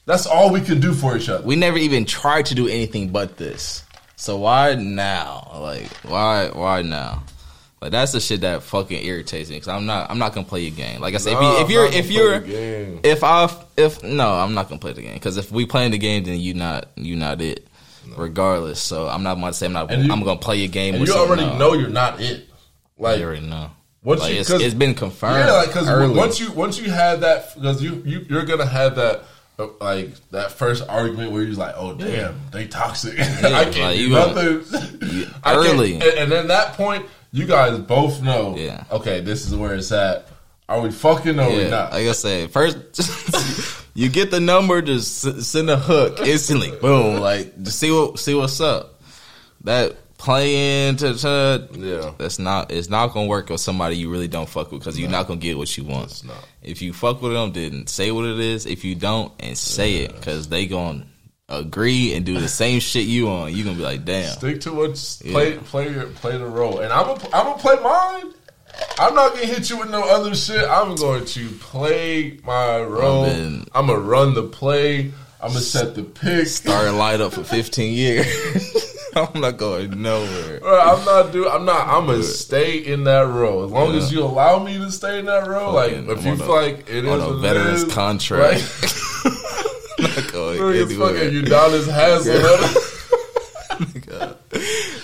That's all we can do for each other. We never even tried to do anything but this. So why now? Like why why now? Like that's the shit that fucking irritates me because I'm not I'm not gonna play your game. Like I said, Nah, if, you, I'm if you're if you're if I if no I'm not gonna play the game because if we playing the game then you not you not it regardless. So I'm not about to say I'm not you- I'm gonna play your game. you already else. know you're not it. Like you already know. Once Like, you- it's, it's been confirmed. yeah, like because early. once you once you have that because you you you're gonna have that. uh, Like that first argument where you're like, "Oh damn, they toxic." I can't like, do nothing. Early. and, and then that point, you guys both know. Yeah. Okay, this is where it's at. Are we fucking or we Yeah, not? like I said, first you get the number, just send a hook instantly. Boom, like just see what see what's up. That playing to, to Yeah. that's not it's not gonna work with somebody you really don't fuck with because you're not gonna get what you want. If you fuck with them, then say what it is. If you don't, and say it because they gonna agree and do the same shit you on. You gonna be like, damn. Stick to what play Yeah. play your play the role, and I'm gonna I'm gonna play mine. I'm not gonna hit you with no other shit. I'm going to play my role. I'm gonna run the play. I'm gonna set the pick. Starting light up for 15 years. I'm not going nowhere. Bro, I'm not do. I'm not. I'm gonna stay in that role as long as you allow me to stay in that role. Like if I'm you feel a- like it is on a what it veterans is, contract. Like, not going bro, it's anywhere. fucking Udonis Haslem.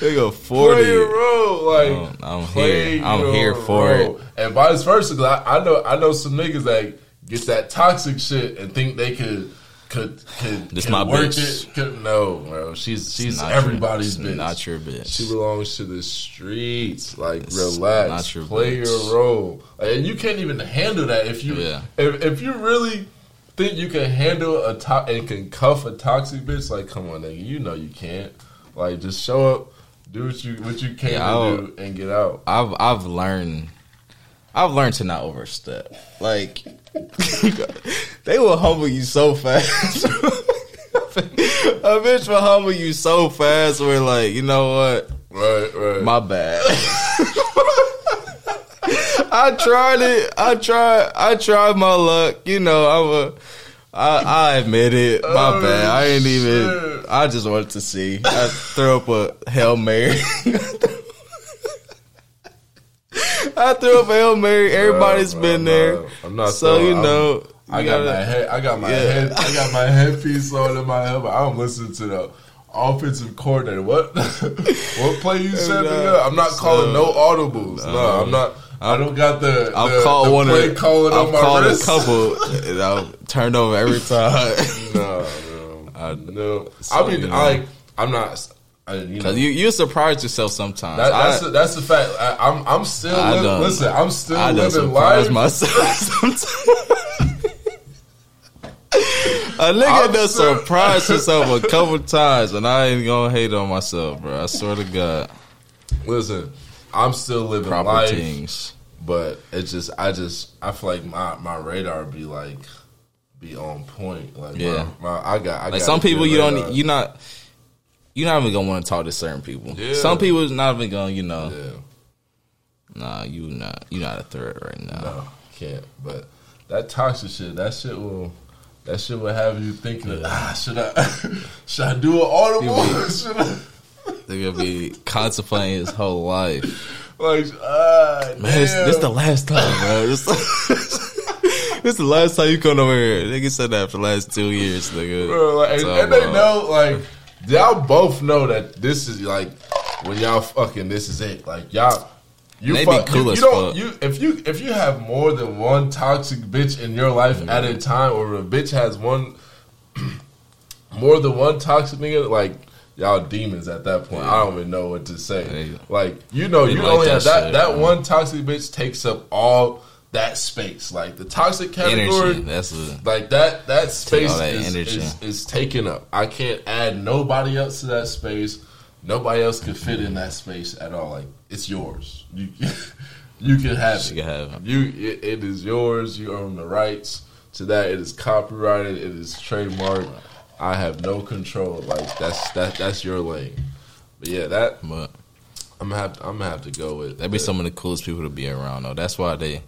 They go Play 40. your role, like I'm- I'm here. I'm here for role. and vice versa. 'cause I, I know I know some niggas that get that toxic shit and think they could could could, This could my work bitch. it. Could, no, bro, she's she's everybody's your, bitch. Not your bitch. She belongs to the streets. Like, It's relax. your play bitch. your role. And you can't even handle that if you Yeah. if, if you really think you can handle a to- and can cuff a toxic bitch. Like, come on, nigga, you know you can't. Like, just show up, do what you what you came Yeah, to do, and get out. I've I've learned I've learned to not overstep. Like they will humble you so fast. A bitch will humble you so fast. Where like you know what, Right, right. my bad. I tried it. I tried. I tried my luck. You know, I'm a. I, I admit it. My Oh, bad. I ain't even. shit. I just wanted to see. I threw up a hail mary. I threw up a hail mary. Everybody's Bro, been bro, there. I'm not So you know, I you got gotta- my head. I got my Yeah. head. I got my headpiece on in my head. But I'm listening to the offensive coordinator. What? what play you said? I'm not calling no audibles. No, I'm not. I don't got the. I've the, called the one play of. calling I've on my wrist. a couple, and I've turned over every time. No, no, I- no. so, I mean, you know. I. I'm not. I, you know, Cause you you surprise yourself sometimes. that, that's I, the, that's the fact. I, I'm I'm still I living. done- listen, I'm still I living surprise life. myself sometimes. A nigga I'm done still- surprised himself a couple times, and I ain't gonna hate on myself, bro. I swear to God, Listen, I'm still living proper life. things. But it's just, I just, I feel like my my radar be like, be on point. Like, Yeah. my, my, I got, I Like got some people, you don't, you not, you not even gonna want to talk to certain people. Yeah. Some people is not even gonna, you know, Yeah, nah, you not, you not a threat right now. no, can't. But that toxic shit, that shit will, that shit will have you thinking, of, ah, should I, should I do an audible? You should I, They're gonna be contemplating his whole life. like, ah, Man, this, this the last time, bro. This, this the last time you come over here. Nigga said that for the last two years, nigga. Bro, like, and, and they know, like, y'all both know that this is like when y'all fucking. This is it. Like y'all, you They fuck, cool you, you don't. fuck. You if you if you have more than one toxic bitch in your life at a time, or a bitch has one more than one toxic nigga, like. Y'all demons at that point. I don't even know what to say. They- like you know, they you like only that have that shit, that man. one toxic bitch takes up all that space. Like the toxic category, Energy. That's a, like that that space that is, energy. is, is taken up. I can't add nobody else to that space. Nobody else could fit in that space at all. Like it's yours. You you can have She it. can have it. You it, it is yours. You own the rights to that. It is copyrighted. It is trademarked. I have no control. Like that's that that's your lane. But yeah, that but I'm gonna have to, I'm gonna have to go with. that'd be some of the coolest people to be around, though. That's why they.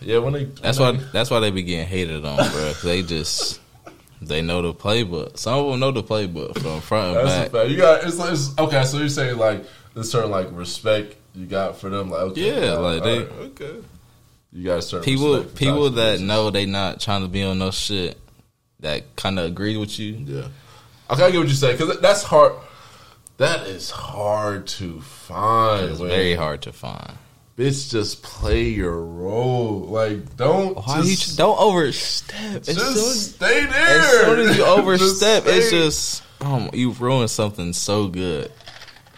Yeah, when they That's when why. That's why they be getting hated on, bro. They just. They know the playbook. Some of them know the playbook from front and That's back. fact. You got it's, like- it's okay. So you're saying like there's certain like respect you got for them, like okay, Yeah, like, all they- right, okay. You got certain People, respect people that know they not trying to be on no shit, that kind of agree with you. Yeah, I okay, I get what you say because that's hard. That is hard to find. It's very hard to find. Bitch, just play your role. Like don't Why you don't overstep? Just soon, stay there. as soon as you overstep, stay- it's just um, you ruin something so good,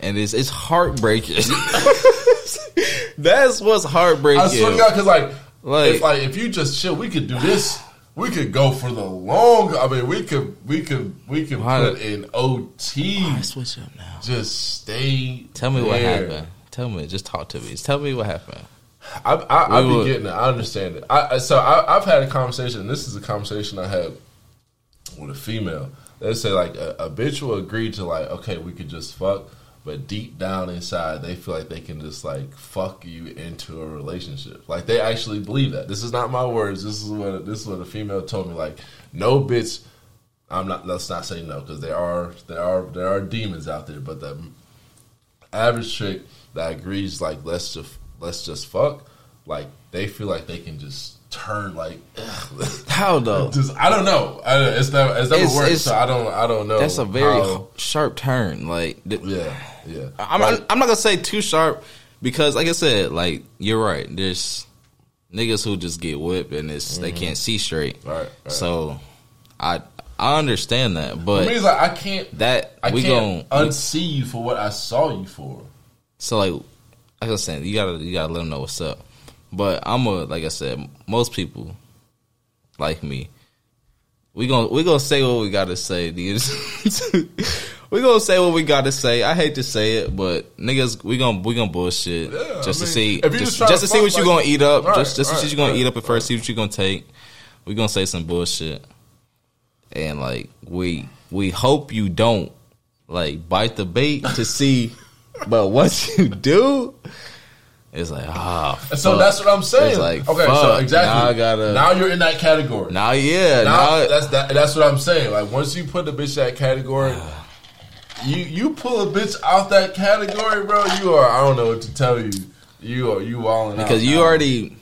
and it's it's heartbreaking. That's what's heartbreaking. I swear to God, because like, Like- if like if you just chill, we could do this. We could go for the long. I mean, we could we could we could put in OT. Why switch up now. Just stay. Tell me what happened. Tell me. Just talk to me. Just tell me what happened. I I, I be getting it. I understand it. I, I so I, I've had a conversation. and This is a conversation I had with a female. They say like a, a bitch will agree to like, okay, we could just fuck, but deep down inside, they feel like they can just like fuck you into a relationship. Like they actually believe that. This is not my words. This is what this is what a female told me. Like no bitch. I'm not. Let's not say no because there are there are there are demons out there, but the average chick that agrees like let's just let's just fuck, like they feel like they can just turn like How though? just I don't know. I, it's never it's never It's- worked, it's- so I don't I don't know. That's a very how- sharp turn. Like, th- yeah yeah. I'm, Like, I'm not gonna say too sharp because, like I said, like you're right. There's niggas who just get whipped and it's they mm-hmm. can't see straight. Right, right. So, I I understand that, but means like I can't that I we can't gon' unsee you for what I saw you for. So like like I was saying, you gotta you gotta let them know what's up. But I'm a like I said, most people like me. We gonna we gonna say what we gotta say. we gonna say what we gotta say. I hate to say it, but niggas, we gonna we gonna bullshit Yeah, just I to mean, see just, just to see what fuck, you gonna eat up. Right, just just to see right, what you gonna right, eat up at first. See what you gonna take. We gonna say some bullshit, and like we we hope you don't like bite the bait to see. But once you do, It's like ah. And so that's what I'm saying. It's like, okay, so exactly. now I gotta- Now you're in that category. Now, yeah, Now, now, that's that, that's what I'm saying. Like once you put the bitch in that category, you you pull a bitch out that category, bro. You are I don't know what to tell you. You are you walling out because you now. already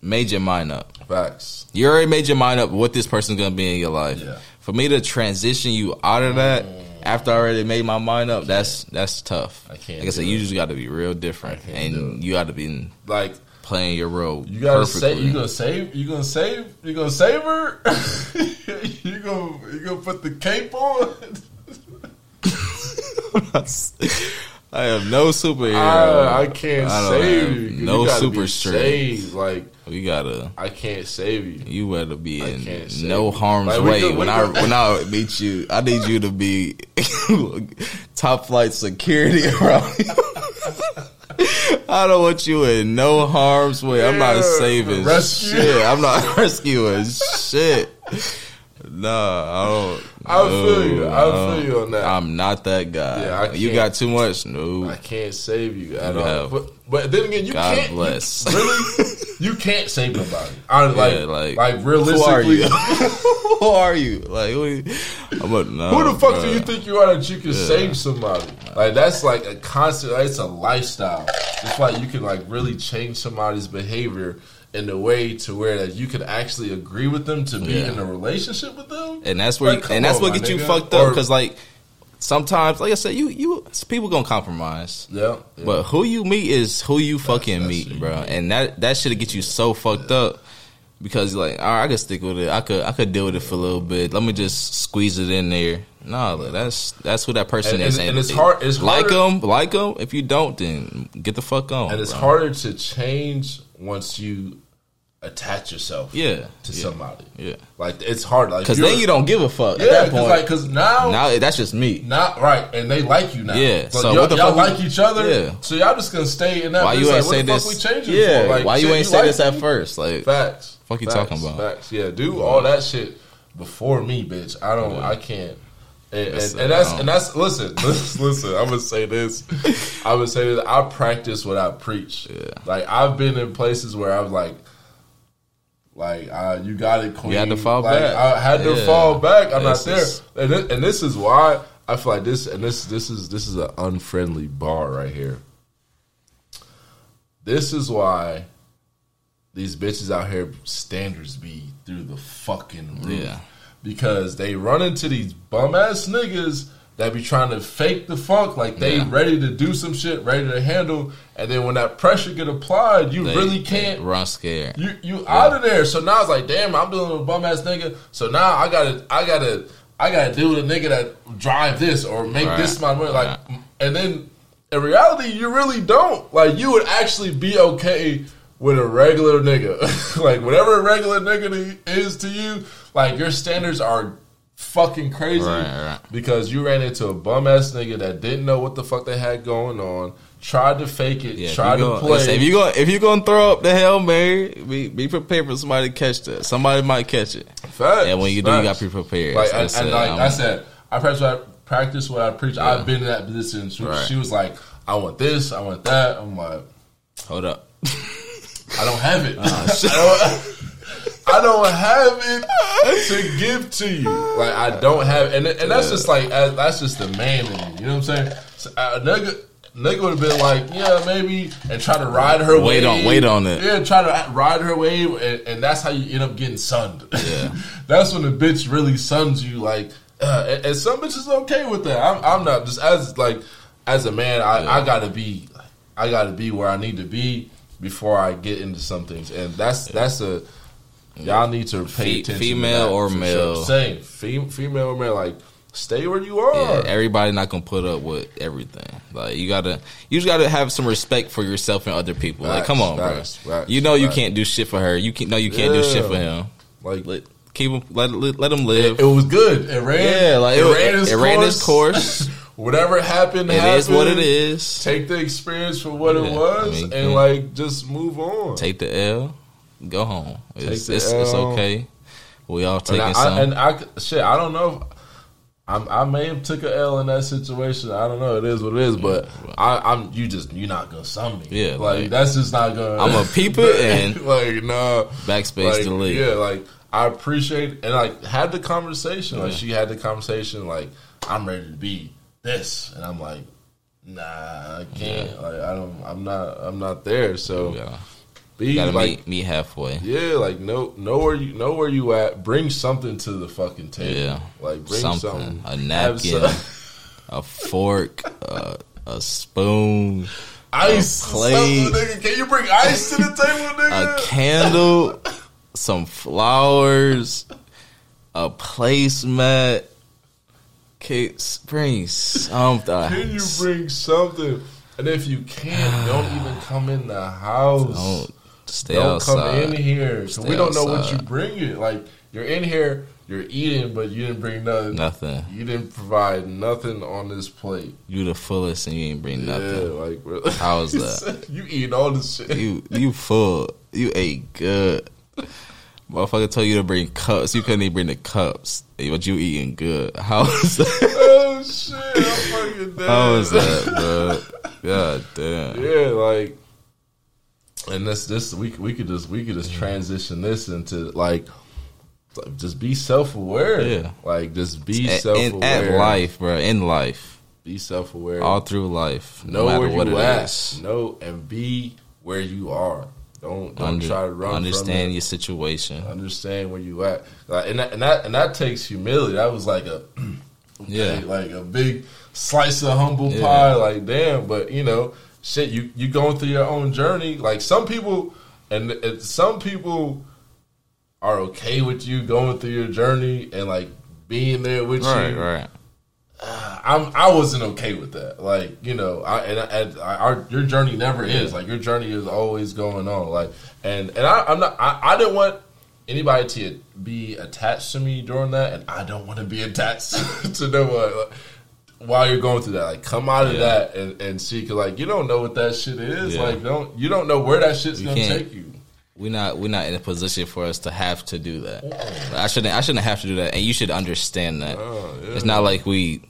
made your mind up. facts. You already made your mind up what this person's gonna be in your life. Yeah. For me to transition you out of that after I already made my mind up, that's that's tough. I can't Like I said, do you just got to be real different, I can't and it. you got to be Like playing your role. you gotta perfectly. say you gonna save you gonna save you gonna save her. you gonna you gonna put the cape on. I have no superhero. I, I can't I save you. no you super strength. Like we gotta. I can't save you. You better be I in no harm's Like, way when I when I meet you. I need you to be top flight security around. I don't want you in no harm's way. I'm not Yeah, saving rescue. shit. I'm not rescuing shit. Nah, I don't. I feel you. I no, feel you on that. I'm not that guy. Yeah, I you got too much. No, I can't save you at You all. But, but then again, you God can't. you- bless. really, you can't save nobody. I, like, Yeah, like, like, who are realistically, you? who are you? Like, who, I'm a, no, who the fuck bruh. do you think you are that you can save somebody? Like that's like a constant. Like, it's a lifestyle. It's like you can like really change somebody's behavior in a way to where that you could actually agree with them to be Yeah. in a relationship with them. and that's where Like, you, and that's on, what gets you fucked up because like sometimes, like I said, you you people gonna compromise. Yeah, yeah. But who you meet is who you fucking that's meet, bro. meet. And that that should get you so fucked up because like, all right, I could stick with it. I could I could deal with it for a little bit. Let me just squeeze it in there. Nah, that's that's who that person And- is. and- and it's hard- it's like them, like them. If you don't, then get the fuck on. and it's bro. harder to change once you attach yourself Yeah, to yeah, somebody. Yeah, Like it's hard. Like because then you don't give a fuck Yeah, at that because point. like because now, now that's just me. not right, and they like you now. Yeah, so, so y'all, y'all fuck like you- each other. Yeah. so y'all just gonna stay in that. Why you like, ain't what say this? Yeah. Like, why you ain't say like this at me? first? Like, Facts. Fuck you Facts, talking about? Facts. Yeah, do all that shit before me, bitch. I don't. I can't. And, That's- and, and that's and that's listen, listen, listen. I'm gonna say this. I'm gonna say this. I practice what I preach. Yeah. Like I've been in places where I was like, like uh, you got it, queen. had to fall Like, back. I had to Yeah. fall back. I'm This not is- there. And this, and this is why I feel like this. And this this is this is an unfriendly bar right here. This is why these bitches out here standards be through the fucking roof. Yeah. Because they run into these bum ass niggas that be trying to fake the funk like they Yeah. ready to do some shit, ready to handle, and then when that pressure get applied, you they- really can't run scared. you you out of there. So now it's like, damn, I'm dealing with a bum ass nigga. So now I gotta I gotta I gotta deal with a nigga that drive this or make Right. this my money. Like Right. and then in reality you really don't. Like you would actually be okay with a regular nigga. like whatever a regular nigga is to you, like your standards are fucking crazy Right, right. because you ran into a bum ass nigga that didn't know what the fuck they had going on, tried to fake it, Yeah, tried to gonna- play. listen, if you going if you gonna throw up the hail mary, be be prepared for somebody to catch that. Somebody might catch it, Facts, and when you do, you got to be prepared. Like So and, and uh, like I said, I practice what I practice what I preach. I've been in that position. She, Right. she was like, "I want this, I want that." I'm like, hold up. "I don't have it. Ah, I, don't, I don't have it to give to you. Like I don't have, and and that's just like uh, that's just the man in me. You know what I'm saying? So, uh, nigga. Nigga would have been like, yeah, maybe, and try to ride her Wait wave. on- wait on it. Yeah, try to ride her wave, and, and that's how you end up getting sunned. Yeah. that's when the bitch really suns you. Like, uh, and, and some bitches okay with that. I'm, I'm not just as like as a man. I, I gotta be, I gotta be where I need to be before I get into some things, and that's that's a Mm. y'all need to pay Fe- attention. to female or male. Sure. Same, Fem- female or male. Like, stay where you are. Yeah, everybody not gonna put up with everything. Like you gotta, you just gotta have some respect for yourself and other people. like, come on, facts, bro. facts, you know you can't do shit for her. You can no, you can't do shit for him. like, Let keep him, let let, let him live. it was good. It ran. yeah, like it, ran its it ran its course. Whatever happened, it happened. is what it is. Take the experience for what it was, I mean, and yeah. like just move on. Take the L, go home. It's it's, it's okay. We all and taking I, some. I, and I shit, I don't know. I'm, I may have took a L in that situation. I don't know. It is what it is. But I, I'm you just you're not gonna sum me. Yeah, like, like, that's just not gonna. I'm a peep it and like no backspace like, delete. Yeah, like I appreciate and like had the conversation. Like she had the conversation. Like I'm ready to be this, and I'm like, nah, I can't. Like I don't. I'm not. I'm not there. So Yeah. Be You gotta like. meet meet halfway. Yeah, like know know where you know where you at. Bring something to the fucking table. Yeah. like bring Something. something. A napkin, a fork, uh, a spoon, ice, plate. something, nigga. Can you bring ice to the table, nigga? a candle, some flowers, a placemat. Okay, bring something. Can you bring something? And if you can't, don't even come in the house. Don't stay Don't outside. come in here. Stay we don't know what you bring. It like you're in here, you're eating, but you didn't bring nothing. Nothing. You didn't provide nothing on this plate. You the fullest and you ain't bring nothing. Yeah, like bro. How is that? you eating all this shit. You you full. You ate good. Motherfucker told you to bring cups. You couldn't even bring the cups. But you eating good. How is that? oh shit! I'm fucking dead. How is that, bro? God damn. Yeah, like, and this this we we could just we could just transition this into like, like, just be self aware. Yeah. like just be self in, at aware. life, bro. In life. be self aware. All through life. know No matter where what you it at. is. Know and be where you are. Don't don't Under- try to run. understand your situation. Understand where you at. Like, and that, and that and that takes humility. That was like a Yeah. like a big slice of humble Yeah. pie. Like damn, but you know, shit. You you going through your own journey. Like some people, and, and some people are okay with you going through your journey and like being there with Right, you. right. right. I'm I wasn't okay with that. Like you know, I and, and I, our your journey never is like your journey is always going on. Like and and I, I'm not. I, I didn't want anybody to be attached to me during that, and I don't want to be attached to no one. Like, while you're going through that, like come out of Yeah. that and, and see, cause like you don't know what that shit is. Yeah. Like don't you don't know where that shit's You gonna take you. We're not we're not in a position for us to have to do that. I shouldn't I shouldn't have to do that, and you should understand that. Oh, yeah. It's not like we,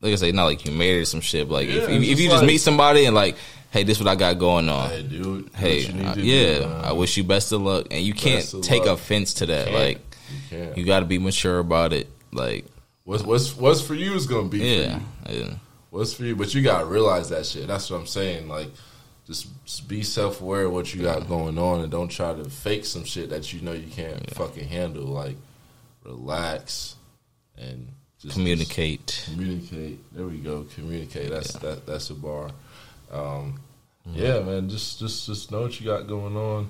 like I say, not like you married some shit. But like Yeah, if, it's if you just just meet somebody and like, hey, this what I got going on. Hey, dude. Hey, you need uh, yeah, do. I wish you best of luck, and you can't take luck. offense to that. Can't. Like you you got to be mature about it. Like what's what's what's for you is gonna be for yeah, you. yeah. What's for you? But you gotta realize that shit. That's what I'm saying. Like, just, just be self aware of what you got going on, and don't try to fake some shit that you know you can't fucking handle. Like, relax and just communicate. just communicate. There we go. Communicate. That's that. That's a bar. Um, Yeah, man. Just just just know what you got going on.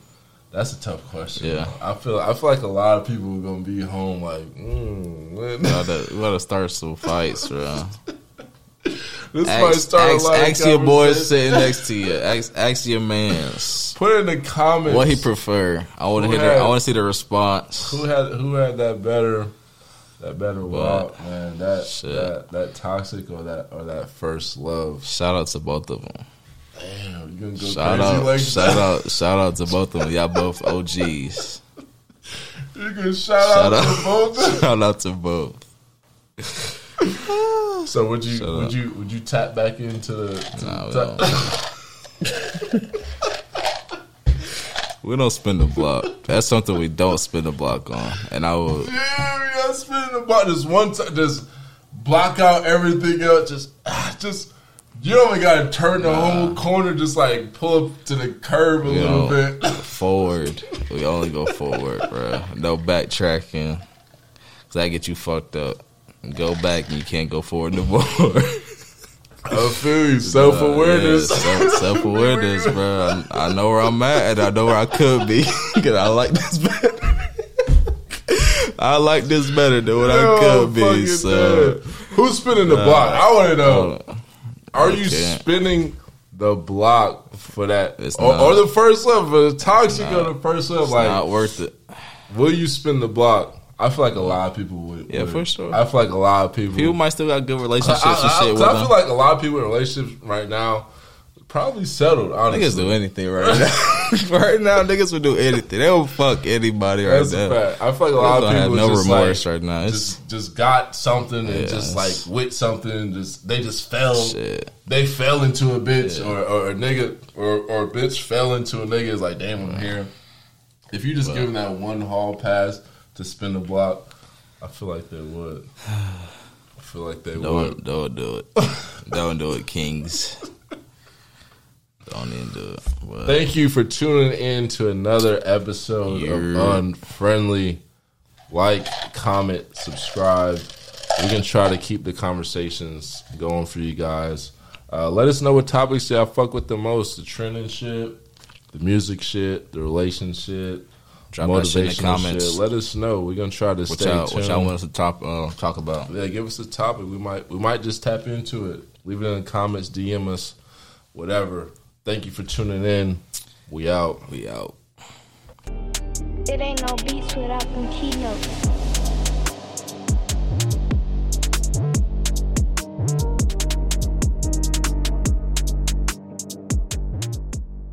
That's a tough question. Yeah. I feel I feel like a lot of people are gonna be home like, mm, when- We gotta, we gotta start some fights, bro. this might Ask, start a ask, lot of ask your boy conversations. sitting next to you. Ask, ask your man's Put it in the comments what he prefer. I want to hear. The, I want to see the response. who had who had that better that better walk, man. That Shit. that that toxic or that or that first love. Shout out to both of them. Damn, you gonna go Shout crazy out, like shout that? out, shout out to both of them. Y'all both OGs. You can shout, Shout out, out. to both. Shout out to both. so would you Shut would up. you would you tap back into the? To Nah, we don't. We don't spin the block. That's something we don't spin the block on. And I will. yeah, we got spinning the block. Just one time, just block out everything else. Just ah, just. You don't even gotta turn the whole corner. Just like pull up to the curb a You little bit. forward. We only go forward, bro. No backtracking. Cause that get you fucked up. Go back and you can't go forward no more. I feel you. Self awareness. Self awareness, bro. I, I know where I'm at and I know where I could be. Cause I like this better. I like this better than what I could be. So who's spinning the block? I want to know. Are you spinning the block for that, It's or, not. or the first love, for the toxic or the first love? it's Like, not worth it. will you spin the block? I feel like a lot of people would. Yeah, would. for sure. I feel like a lot of people. People might still got good relationships I, and I- shit I- with I them. feel like a lot of people in relationships right now probably settled. Honestly, Niggas do anything right now. right now, niggas would do anything. They will fuck anybody right That's now. fact. I feel like a lot of people have no just remorse like, right now. It's just just got something and Yeah, just like with something, just they just fell. shit. They fell into a bitch, or, or a nigga, or or a bitch fell into a nigga. It's like, damn, I'm here. If you just give them that one hall pass to spin the block, I feel like they would. I feel like they would. Don't don't do it. don't do it, Kings. Do it. But Thank you for tuning in to another episode Yeah. of Unfriendly. Like, comment, subscribe. We can try to keep the conversations going for you guys. Uh, let us know what topics y'all fuck with the most: the trending shit, the music shit, the relationship, Drop that shit in the motivational comments. shit. Let us know. We're gonna try to what stay y'all tuned. what y'all want us to talk uh, talk about? Yeah, give us a topic. We might we might just tap into it. Leave it in the comments, DM us, whatever. Thank you for tuning in. We out. We out. It ain't no beats without them keynotes.